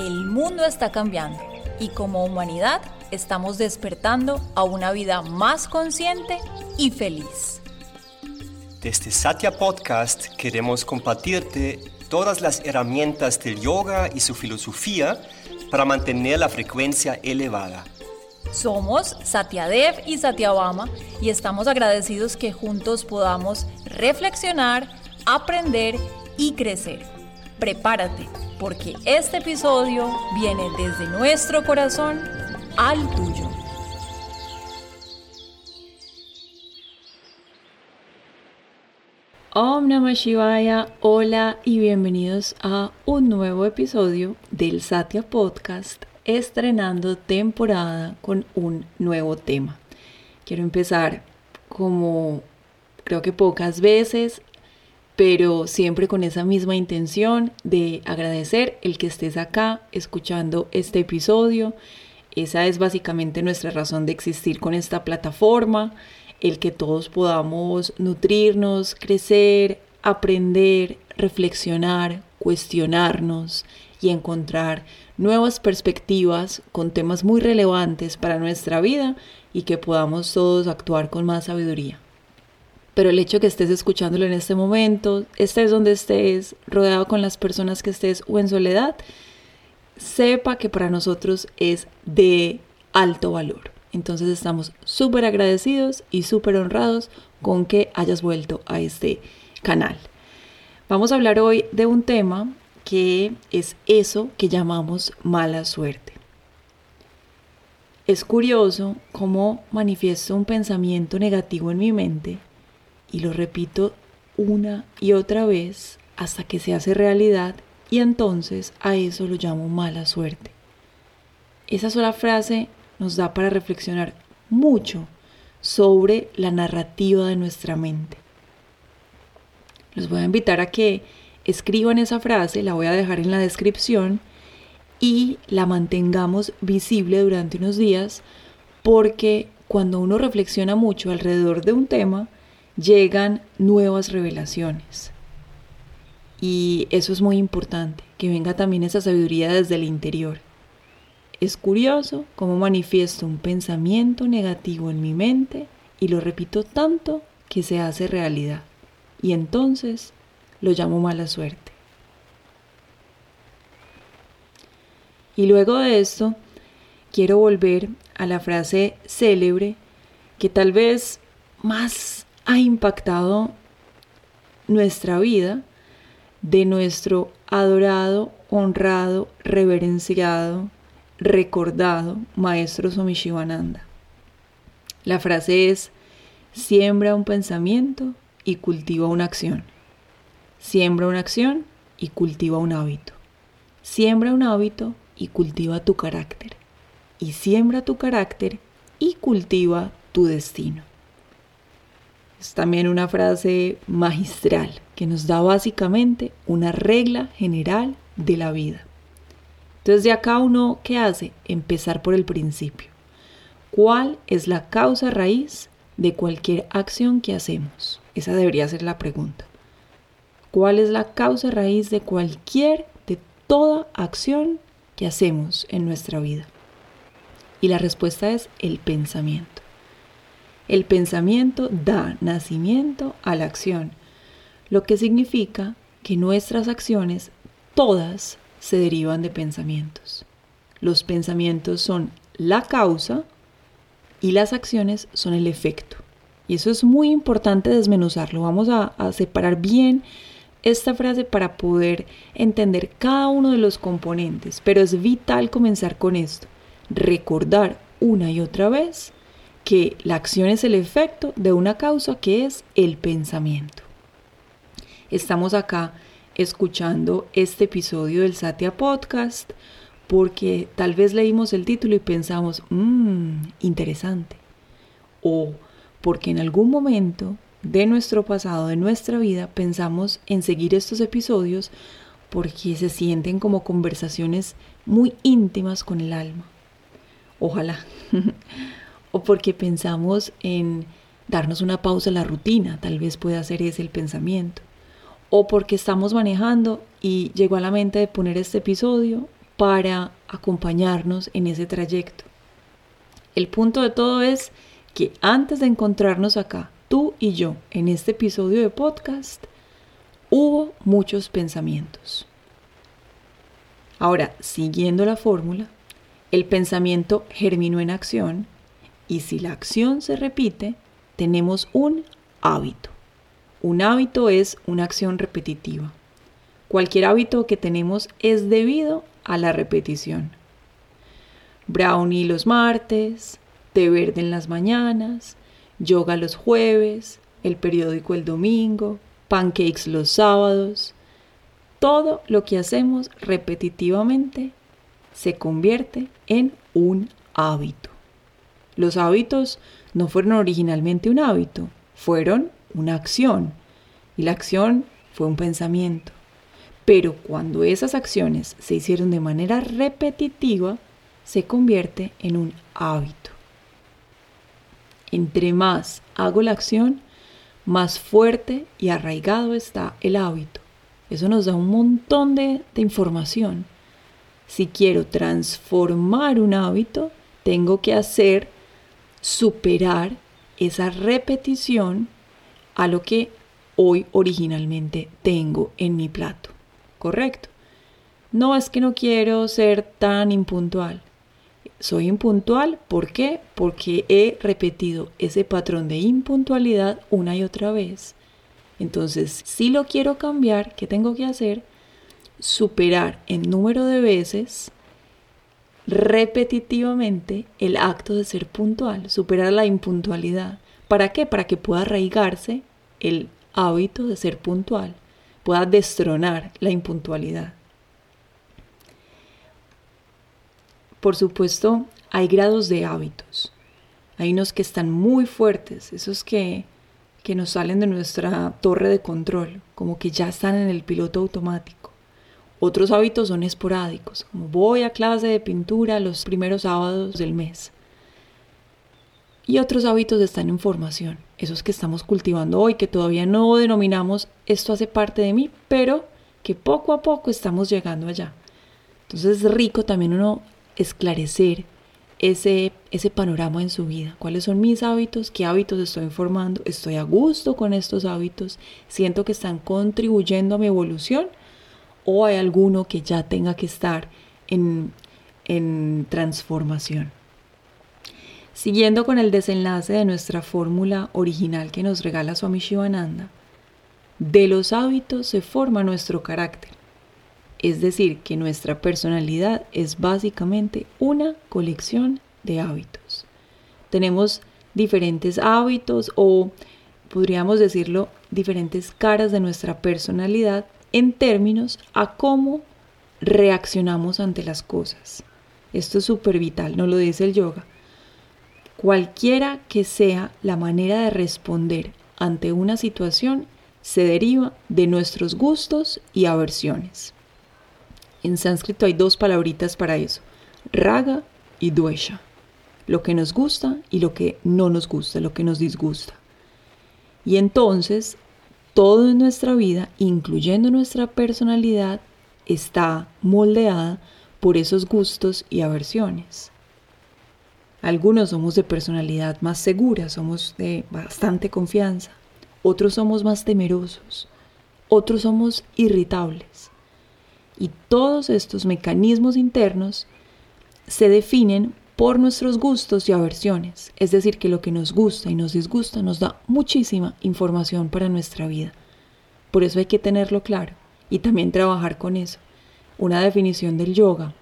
El mundo está cambiando y como humanidad estamos despertando a una vida más consciente y feliz. Desde Satya Podcast queremos compartirte todas las herramientas del yoga y su filosofía para mantener la frecuencia elevada. Somos Satyadev y Satyabama y estamos agradecidos que juntos podamos reflexionar, aprender y crecer. Prepárate porque este episodio viene desde nuestro corazón al tuyo. Om Namah Shivaya, hola y bienvenidos a un nuevo episodio del Satya Podcast, estrenando temporada con un nuevo tema. Quiero empezar como creo que pocas veces pero siempre con esa misma intención de agradecer el que estés acá escuchando este episodio. Esa es básicamente nuestra razón de existir con esta plataforma, el que todos podamos nutrirnos, crecer, aprender, reflexionar, cuestionarnos y encontrar nuevas perspectivas con temas muy relevantes para nuestra vida y que podamos todos actuar con más sabiduría pero el hecho que estés escuchándolo en este momento, estés donde estés, rodeado con las personas que estés o en soledad, sepa que para nosotros es de alto valor. Entonces estamos súper agradecidos y súper honrados con que hayas vuelto a este canal. Vamos a hablar hoy de un tema que es eso que llamamos mala suerte. Es curioso cómo manifiesto un pensamiento negativo en mi mente y lo repito una y otra vez hasta que se hace realidad y entonces a eso lo llamo mala suerte. Esa sola frase nos da para reflexionar mucho sobre la narrativa de nuestra mente. Los voy a invitar a que escriban esa frase, la voy a dejar en la descripción y la mantengamos visible durante unos días porque cuando uno reflexiona mucho alrededor de un tema, llegan nuevas revelaciones. Y eso es muy importante, que venga también esa sabiduría desde el interior. Es curioso cómo manifiesto un pensamiento negativo en mi mente y lo repito tanto que se hace realidad. Y entonces lo llamo mala suerte. Y luego de esto, quiero volver a la frase célebre que tal vez más ha impactado nuestra vida de nuestro adorado, honrado, reverenciado, recordado Maestro Somishivananda. La frase es, siembra un pensamiento y cultiva una acción. Siembra una acción y cultiva un hábito. Siembra un hábito y cultiva tu carácter. Y siembra tu carácter y cultiva tu destino. Es también una frase magistral que nos da básicamente una regla general de la vida. Entonces de acá uno, ¿qué hace? Empezar por el principio. ¿Cuál es la causa raíz de cualquier acción que hacemos? Esa debería ser la pregunta. ¿Cuál es la causa raíz de cualquier, de toda acción que hacemos en nuestra vida? Y la respuesta es el pensamiento. El pensamiento da nacimiento a la acción, lo que significa que nuestras acciones todas se derivan de pensamientos. Los pensamientos son la causa y las acciones son el efecto. Y eso es muy importante desmenuzarlo. Vamos a, a, separar bien esta frase para poder entender cada uno de los componentes. Pero es vital comenzar con esto. Recordar una y otra vez que la acción es el efecto de una causa que es el pensamiento. Estamos acá escuchando este episodio del Satya Podcast porque tal vez leímos el título y pensamos, mmm, interesante. O porque en algún momento de nuestro pasado, de nuestra vida, pensamos en seguir estos episodios porque se sienten como conversaciones muy íntimas con el alma. Ojalá. o porque pensamos en darnos una pausa en la rutina, tal vez pueda ser ese el pensamiento, o porque estamos manejando y llegó a la mente de poner este episodio, para acompañarnos en ese trayecto. El punto de todo es que antes de encontrarnos acá, tú y yo, en este episodio de podcast, hubo muchos pensamientos. Ahora, siguiendo la fórmula, el pensamiento germinó en acción y si la acción se repite, tenemos un hábito. Un hábito es una acción repetitiva. Cualquier hábito que tenemos es debido a la repetición. Brownie los martes, té verde en las mañanas, yoga los jueves, el periódico el domingo, pancakes los sábados. Todo lo que hacemos repetitivamente se convierte en un hábito. Los hábitos no fueron originalmente un hábito, fueron una acción. Y la acción fue un pensamiento. Pero cuando esas acciones se hicieron de manera repetitiva, se convierte en un hábito. Entre más hago la acción, más fuerte y arraigado está el hábito. Eso nos da un montón de, información. Si quiero transformar un hábito, tengo que hacer superar esa repetición a lo que hoy originalmente tengo en mi plato. ¿Correcto? No es que no quiero ser tan impuntual. Soy impuntual, ¿por qué? Porque he repetido ese patrón de impuntualidad una y otra vez. Entonces, si lo quiero cambiar, ¿qué tengo que hacer? Superar en número de veces repetitivamente el acto de ser puntual, superar la impuntualidad. ¿Para qué? Para que pueda arraigarse el hábito de ser puntual, pueda destronar la impuntualidad. Por supuesto, hay grados de hábitos. Hay unos que están muy fuertes, esos que, que nos salen de nuestra torre de control, como que ya están en el piloto automático. Otros hábitos son esporádicos, como voy a clase de pintura los primeros sábados del mes. Y otros hábitos están en formación, esos que estamos cultivando hoy, que todavía no denominamos esto hace parte de mí, pero que poco a poco estamos llegando allá. Entonces es rico también uno esclarecer ese, ese panorama en su vida. ¿Cuáles son mis hábitos? ¿Qué hábitos estoy formando? ¿Estoy a gusto con estos hábitos? ¿Siento que están contribuyendo a mi evolución? O hay alguno que ya tenga que estar en, transformación. Siguiendo con el desenlace de nuestra fórmula original que nos regala Swami Shivananda, de los hábitos se forma nuestro carácter. Es decir, que nuestra personalidad es básicamente una colección de hábitos. Tenemos diferentes hábitos o podríamos decirlo diferentes caras de nuestra personalidad en términos a cómo reaccionamos ante las cosas. Esto es súper vital, no lo dice el yoga. Cualquiera que sea la manera de responder ante una situación, se deriva de nuestros gustos y aversiones. En sánscrito hay dos palabritas para eso, raga y duesha, lo que nos gusta y lo que no nos gusta, lo que nos disgusta. Y entonces todo en nuestra vida, incluyendo nuestra personalidad, está moldeada por esos gustos y aversiones. Algunos somos de personalidad más segura, somos de bastante confianza. Otros somos más temerosos. Otros somos irritables. Y todos estos mecanismos internos se definen por nuestros gustos y aversiones. Es decir, que lo que nos gusta y nos disgusta nos da muchísima información para nuestra vida. Por eso hay que tenerlo claro y también trabajar con eso. Una definición del yoga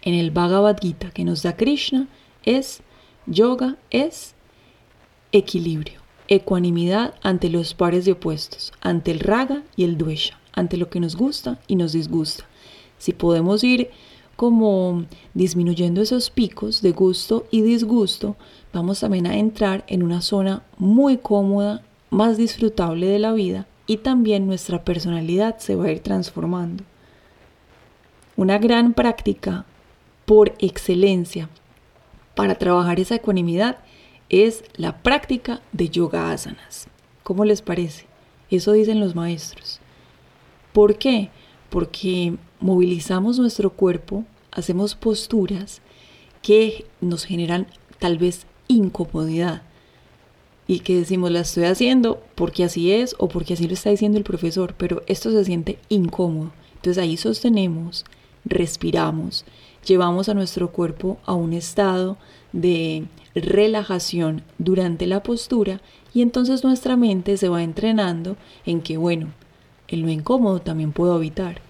en el Bhagavad Gita que nos da Krishna es yoga es equilibrio, ecuanimidad ante los pares de opuestos, ante el raga y el dvesha, ante lo que nos gusta y nos disgusta. Si podemos ir como disminuyendo esos picos de gusto y disgusto, vamos también a entrar en una zona muy cómoda, más disfrutable de la vida y también nuestra personalidad se va a ir transformando. Una gran práctica por excelencia para trabajar esa ecuanimidad es la práctica de yoga asanas. ¿Cómo les parece? Eso dicen los maestros. ¿Por qué? Porque movilizamos nuestro cuerpo hacemos posturas que nos generan tal vez incomodidad y que decimos la estoy haciendo porque así es o porque así lo está diciendo el profesor, pero esto se siente incómodo. Entonces ahí sostenemos, respiramos, llevamos a nuestro cuerpo a un estado de relajación durante la postura y entonces nuestra mente se va entrenando en que, bueno, en lo incómodo también puedo habitar,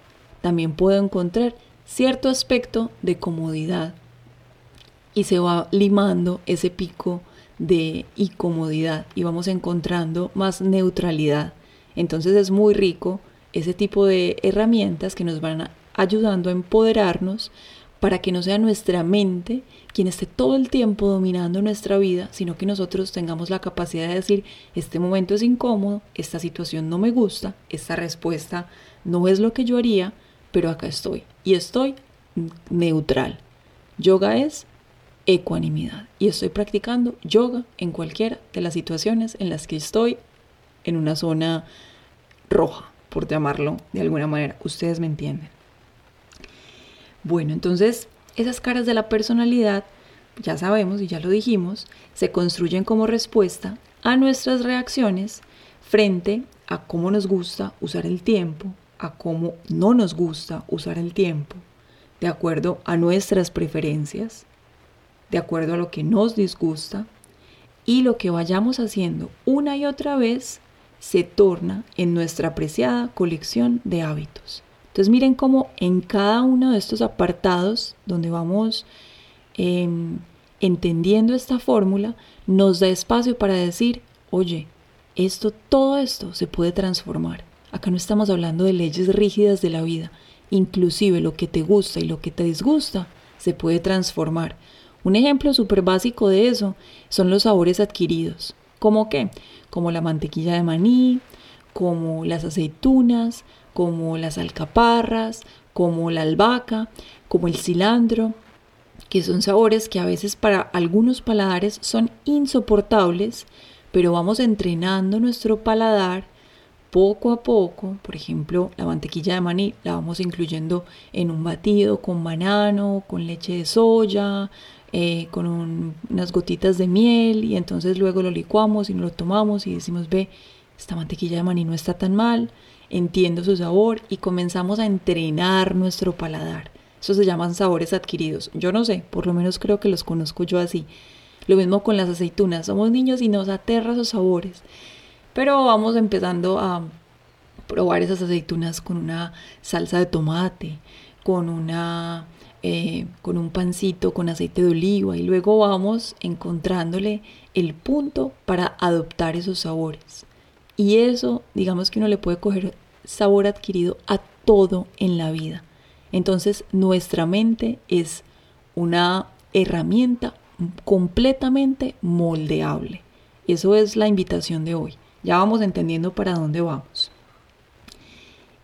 también puedo encontrar cierto aspecto de comodidad y se va limando ese pico de incomodidad y vamos encontrando más neutralidad. Entonces es muy rico ese tipo de herramientas que nos van ayudando a empoderarnos para que no sea nuestra mente quien esté todo el tiempo dominando nuestra vida, sino que nosotros tengamos la capacidad de decir, este momento es incómodo, esta situación no me gusta, esta respuesta no es lo que yo haría, pero acá estoy y estoy neutral. Yoga es ecuanimidad y estoy practicando yoga en cualquiera de las situaciones en las que estoy en una zona roja, por llamarlo de alguna manera. Ustedes me entienden. Bueno, entonces esas caras de la personalidad, ya sabemos y ya lo dijimos, se construyen como respuesta a nuestras reacciones frente a cómo nos gusta usar el tiempo, a cómo no nos gusta usar el tiempo, de acuerdo a nuestras preferencias, de acuerdo a lo que nos disgusta, y lo que vayamos haciendo una y otra vez se torna en nuestra apreciada colección de hábitos. Entonces miren cómo en cada uno de estos apartados donde vamos em, entendiendo esta fórmula, nos da espacio para decir, oye, esto, todo esto se puede transformar. Acá no estamos hablando de leyes rígidas de la vida. Inclusive lo que te gusta y lo que te disgusta se puede transformar. Un ejemplo súper básico de eso son los sabores adquiridos. ¿Cómo qué? Como la mantequilla de maní, como las aceitunas, como las alcaparras, como la albahaca, como el cilantro, que son sabores que a veces para algunos paladares son insoportables, pero vamos entrenando nuestro paladar poco a poco. Por ejemplo, la mantequilla de maní la vamos incluyendo en un batido con banano, con leche de soya, eh, con unas gotitas de miel y entonces luego lo licuamos y lo tomamos y decimos, ve, esta mantequilla de maní no está tan mal entiendo su sabor y comenzamos a entrenar nuestro paladar. Eso se llaman sabores adquiridos. Yo no sé, por lo menos creo que los conozco yo así. Lo mismo con las aceitunas. Somos niños y nos aterra esos sabores. Pero vamos empezando a probar esas aceitunas con una salsa de tomate, con una eh, con un pancito con aceite de oliva y luego vamos encontrándole el punto para adoptar esos sabores. Y eso, digamos que uno le puede coger sabor adquirido a todo en la vida. Entonces, nuestra mente es una herramienta completamente moldeable. Eso es la invitación de hoy. Ya vamos entendiendo para dónde vamos.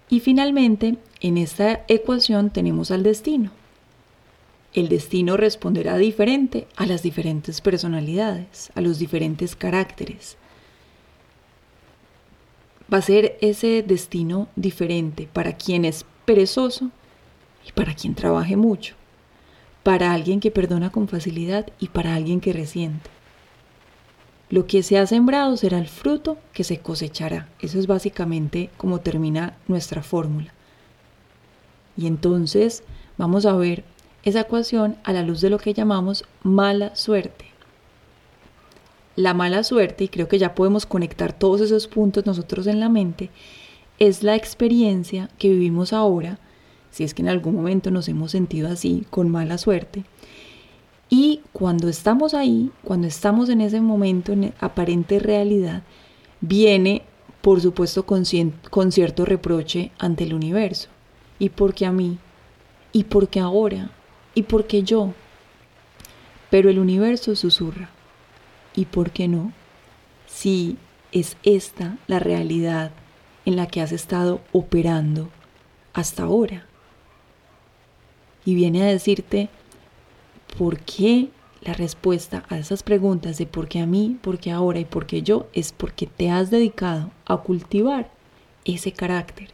Y finalmente, en esta ecuación tenemos al destino. El destino responderá diferente a las diferentes personalidades, a los diferentes caracteres va a ser ese destino diferente para quien es perezoso y para quien trabaje mucho, para alguien que perdona con facilidad y para alguien que resiente. Lo que se ha sembrado será el fruto que se cosechará. Eso es básicamente como termina nuestra fórmula. Y entonces vamos a ver esa ecuación a la luz de lo que llamamos mala suerte. La mala suerte, y creo que ya podemos conectar todos esos puntos nosotros en la mente, es la experiencia que vivimos ahora, si es que en algún momento nos hemos sentido así, con mala suerte. Y cuando estamos ahí, cuando estamos en ese momento en aparente realidad, viene, por supuesto, con, cierto reproche ante el universo. ¿Y por qué a mí? ¿Y por qué ahora? ¿Y por qué yo? Pero el universo susurra. ¿Y por qué no? Si es esta la realidad en la que has estado operando hasta ahora. Y viene a decirte, ¿por qué la respuesta a esas preguntas de por qué a mí, por qué ahora y por qué yo es porque te has dedicado a cultivar ese carácter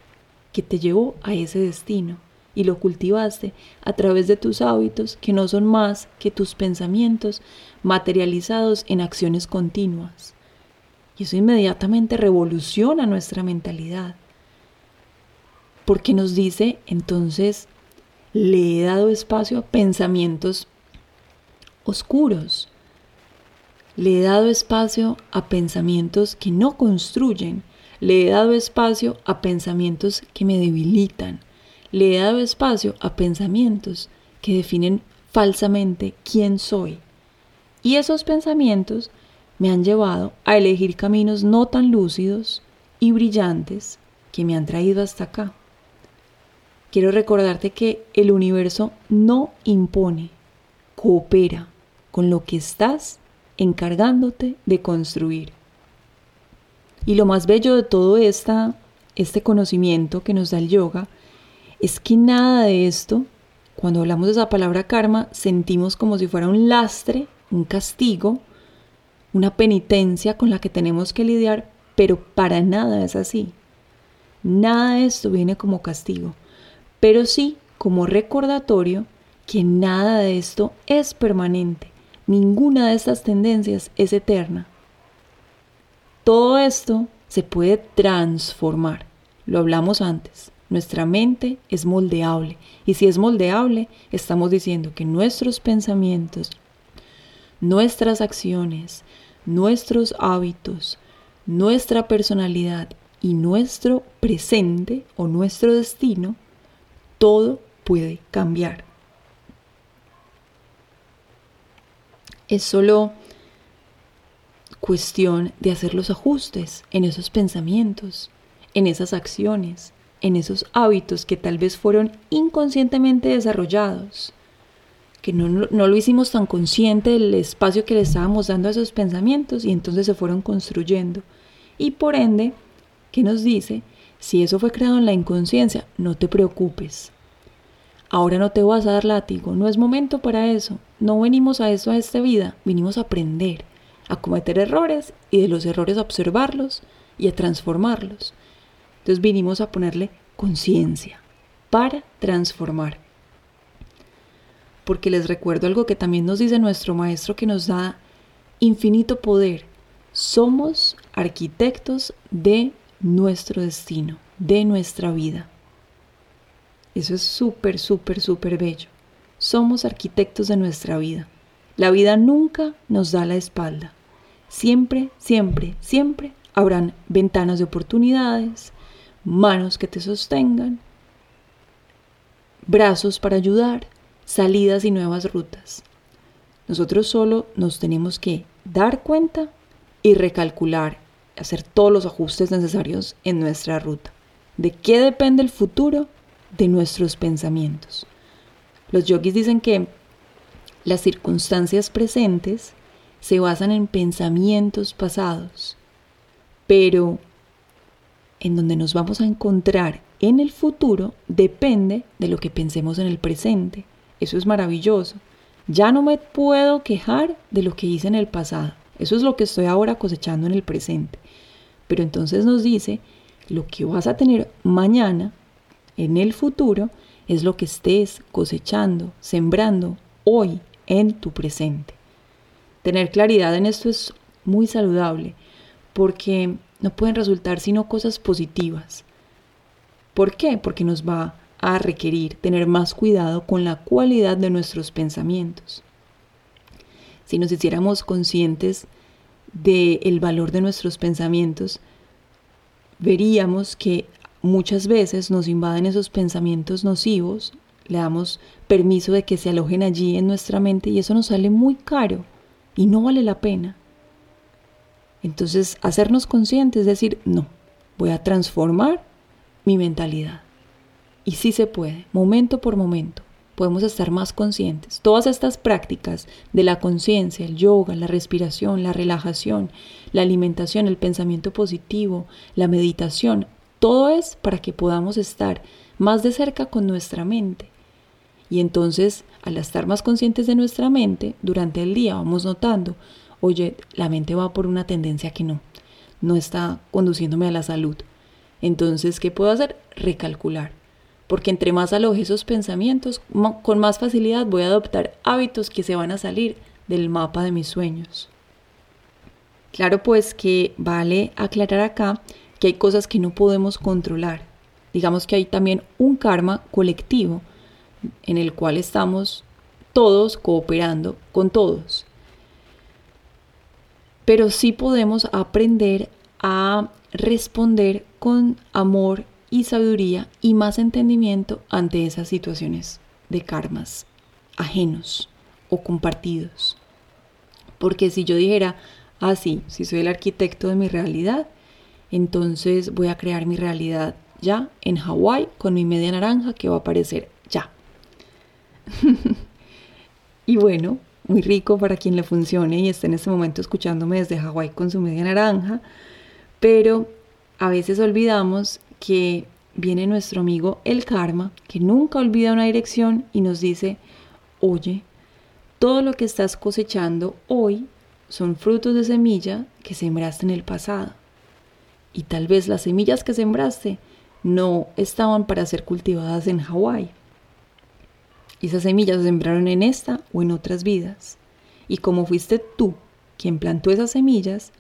que te llevó a ese destino y lo cultivaste a través de tus hábitos que no son más que tus pensamientos materializados en acciones continuas. Y eso inmediatamente revoluciona nuestra mentalidad. Porque nos dice, entonces, le he dado espacio a pensamientos oscuros. Le he dado espacio a pensamientos que no construyen. Le he dado espacio a pensamientos que me debilitan. Le he dado espacio a pensamientos que definen falsamente quién soy. Y esos pensamientos me han llevado a elegir caminos no tan lúcidos y brillantes que me han traído hasta acá. Quiero recordarte que el universo no impone, coopera con lo que estás encargándote de construir. Y lo más bello de todo esta, este conocimiento que nos da el yoga es que nada de esto, cuando hablamos de esa palabra karma, sentimos como si fuera un lastre, un castigo, una penitencia con la que tenemos que lidiar, pero para nada es así. Nada de esto viene como castigo, pero sí como recordatorio que nada de esto es permanente, ninguna de estas tendencias es eterna. Todo esto se puede transformar, lo hablamos antes. Nuestra mente es moldeable y si es moldeable, estamos diciendo que nuestros pensamientos, nuestras acciones, nuestros hábitos, nuestra personalidad y nuestro presente o nuestro destino, todo puede cambiar. Es solo cuestión de hacer los ajustes en esos pensamientos, en esas acciones, en esos hábitos que tal vez fueron inconscientemente desarrollados, que no, no, lo hicimos tan consciente del espacio que le estábamos dando a esos pensamientos y entonces se fueron construyendo. Y por ende, ¿qué nos dice? Si eso fue creado en la inconsciencia, no te preocupes. Ahora no te vas a dar látigo, no es momento para eso. No venimos a eso a esta vida, vinimos a aprender, a cometer errores y de los errores a observarlos y a transformarlos. Entonces vinimos a ponerle conciencia para transformar. Porque les recuerdo algo que también nos dice nuestro maestro que nos da infinito poder. Somos arquitectos de nuestro destino, de nuestra vida. Eso es súper, súper, súper bello. Somos arquitectos de nuestra vida. La vida nunca nos da la espalda. Siempre, siempre, siempre habrán ventanas de oportunidades, manos que te sostengan, brazos para ayudar, salidas y nuevas rutas. Nosotros solo nos tenemos que dar cuenta y recalcular, hacer todos los ajustes necesarios en nuestra ruta. ¿De qué depende el futuro? De nuestros pensamientos. Los yogis dicen que las circunstancias presentes se basan en pensamientos pasados, pero en donde nos vamos a encontrar en el futuro depende de lo que pensemos en el presente. Eso es maravilloso. Ya no me puedo quejar de lo que hice en el pasado. Eso es lo que estoy ahora cosechando en el presente. Pero entonces nos dice, lo que vas a tener mañana, en el futuro, es lo que estés cosechando, sembrando hoy en tu presente. Tener claridad en esto es muy saludable porque no pueden resultar sino cosas positivas. ¿Por qué? Porque nos va a requerir tener más cuidado con la cualidad de nuestros pensamientos. Si nos hiciéramos conscientes del valor de nuestros pensamientos, veríamos que muchas veces nos invaden esos pensamientos nocivos, le damos permiso de que se alojen allí en nuestra mente y eso nos sale muy caro y no vale la pena. Entonces, hacernos conscientes, es decir, no, voy a transformar mi mentalidad. Y sí se puede, momento por momento, podemos estar más conscientes. Todas estas prácticas de la conciencia, el yoga, la respiración, la relajación, la alimentación, el pensamiento positivo, la meditación, todo es para que podamos estar más de cerca con nuestra mente. Y entonces, al estar más conscientes de nuestra mente, durante el día vamos notando oye, la mente va por una tendencia que no, no está conduciéndome a la salud. Entonces, ¿qué puedo hacer? Recalcular. porque entre más aloje esos pensamientos, con más facilidad voy a adoptar hábitos que se van a salir del mapa de mis sueños. Claro pues que vale aclarar acá que hay cosas que no podemos controlar. Digamos que hay también un karma colectivo en el cual estamos todos cooperando con todos. Pero sí podemos aprender a responder con amor y sabiduría y más entendimiento ante esas situaciones de karmas ajenos o compartidos. Porque si yo dijera, ah, sí, si soy el arquitecto de mi realidad, entonces voy a crear mi realidad ya en Hawái con mi media naranja que va a aparecer ya. y bueno, muy rico para quien le funcione y esté en este momento escuchándome desde Hawái con su media naranja, pero a veces olvidamos que viene nuestro amigo el karma, que nunca olvida una dirección y nos dice, oye, todo lo que estás cosechando hoy son frutos de semilla que sembraste en el pasado. Y tal vez las semillas que sembraste no estaban para ser cultivadas en Hawái. Esas semillas se sembraron en esta o en otras vidas. Y como fuiste tú quien plantó esas semillas,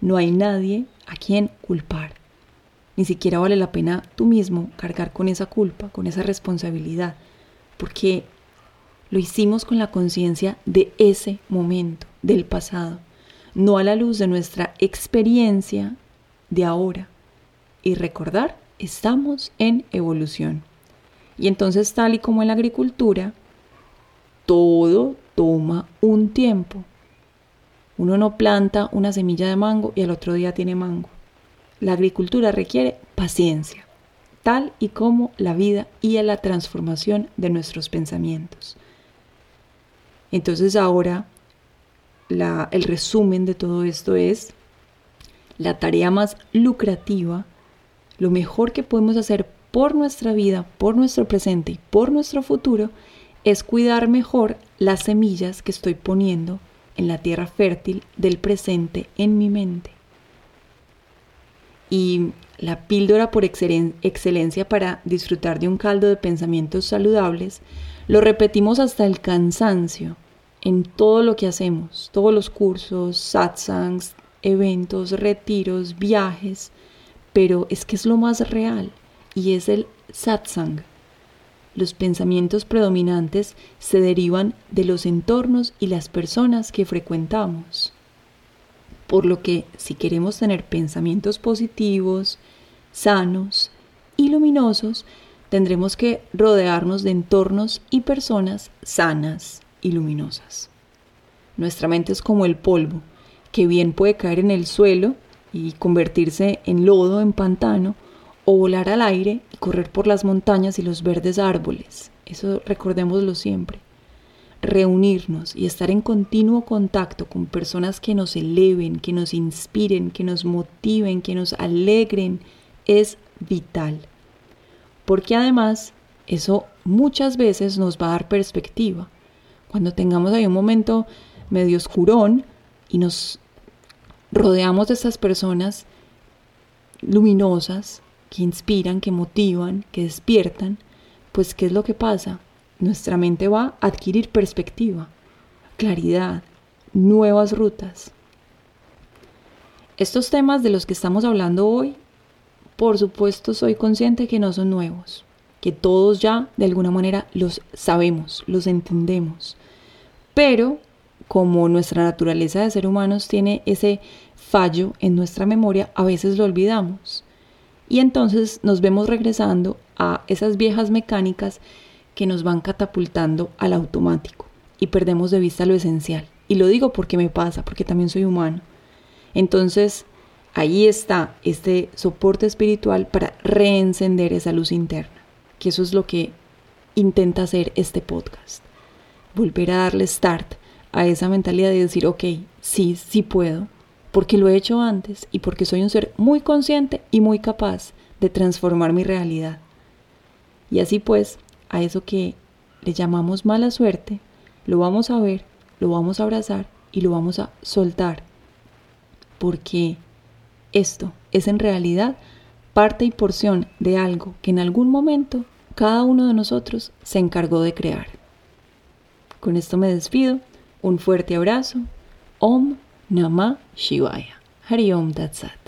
no hay nadie a quien culpar. Ni siquiera vale la pena tú mismo cargar con esa culpa, con esa responsabilidad, porque lo hicimos con la conciencia de ese momento, del pasado, no a la luz de nuestra experiencia de ahora. Y recordar, estamos en evolución. Y entonces, tal y como en la agricultura, todo toma un tiempo. Uno no planta una semilla de mango y al otro día tiene mango. La agricultura requiere paciencia, tal y como la vida y la transformación de nuestros pensamientos. Entonces ahora el resumen de todo esto es la tarea más lucrativa, lo mejor que podemos hacer por nuestra vida, por nuestro presente y por nuestro futuro es cuidar mejor las semillas que estoy poniendo en la tierra fértil del presente en mi mente. Y la píldora por excelencia para disfrutar de un caldo de pensamientos saludables, lo repetimos hasta el cansancio en todo lo que hacemos, todos los cursos, satsangs, eventos, retiros, viajes, pero es que es lo más real y es el satsang. Los pensamientos predominantes se derivan de los entornos y las personas que frecuentamos. Por lo que si queremos tener pensamientos positivos, sanos y luminosos, tendremos que rodearnos de entornos y personas sanas y luminosas. Nuestra mente es como el polvo, que bien puede caer en el suelo y convertirse en lodo, en pantano, o volar al aire y correr por las montañas y los verdes árboles. Eso recordémoslo siempre reunirnos y estar en continuo contacto con personas que nos eleven, que nos inspiren, que nos motiven, que nos alegren, es vital. Porque además eso muchas veces nos va a dar perspectiva. Cuando tengamos ahí un momento medio oscurón y nos rodeamos de estas personas luminosas, que inspiran, que motivan, que despiertan, pues ¿qué es lo que pasa? nuestra mente va a adquirir perspectiva, claridad, nuevas rutas. Estos temas de los que estamos hablando hoy, por supuesto soy consciente que no son nuevos, que todos ya de alguna manera los sabemos, los entendemos, pero como nuestra naturaleza de ser humanos tiene ese fallo en nuestra memoria, a veces lo olvidamos. Y entonces nos vemos regresando a esas viejas mecánicas que nos van catapultando al automático y perdemos de vista lo esencial. Y lo digo porque me pasa, porque también soy humano. Entonces, ahí está este soporte espiritual para reencender esa luz interna, que eso es lo que intenta hacer este podcast. Volver a darle start a esa mentalidad de decir, ok, sí, sí puedo, porque lo he hecho antes y porque soy un ser muy consciente y muy capaz de transformar mi realidad. Y así pues, a eso que le llamamos mala suerte, lo vamos a ver, lo vamos a abrazar y lo vamos a soltar. Porque esto es en realidad parte y porción de algo que en algún momento cada uno de nosotros se encargó de crear. Con esto me despido. Un fuerte abrazo. Om Namah Shivaya. Hari Om Tat Sat.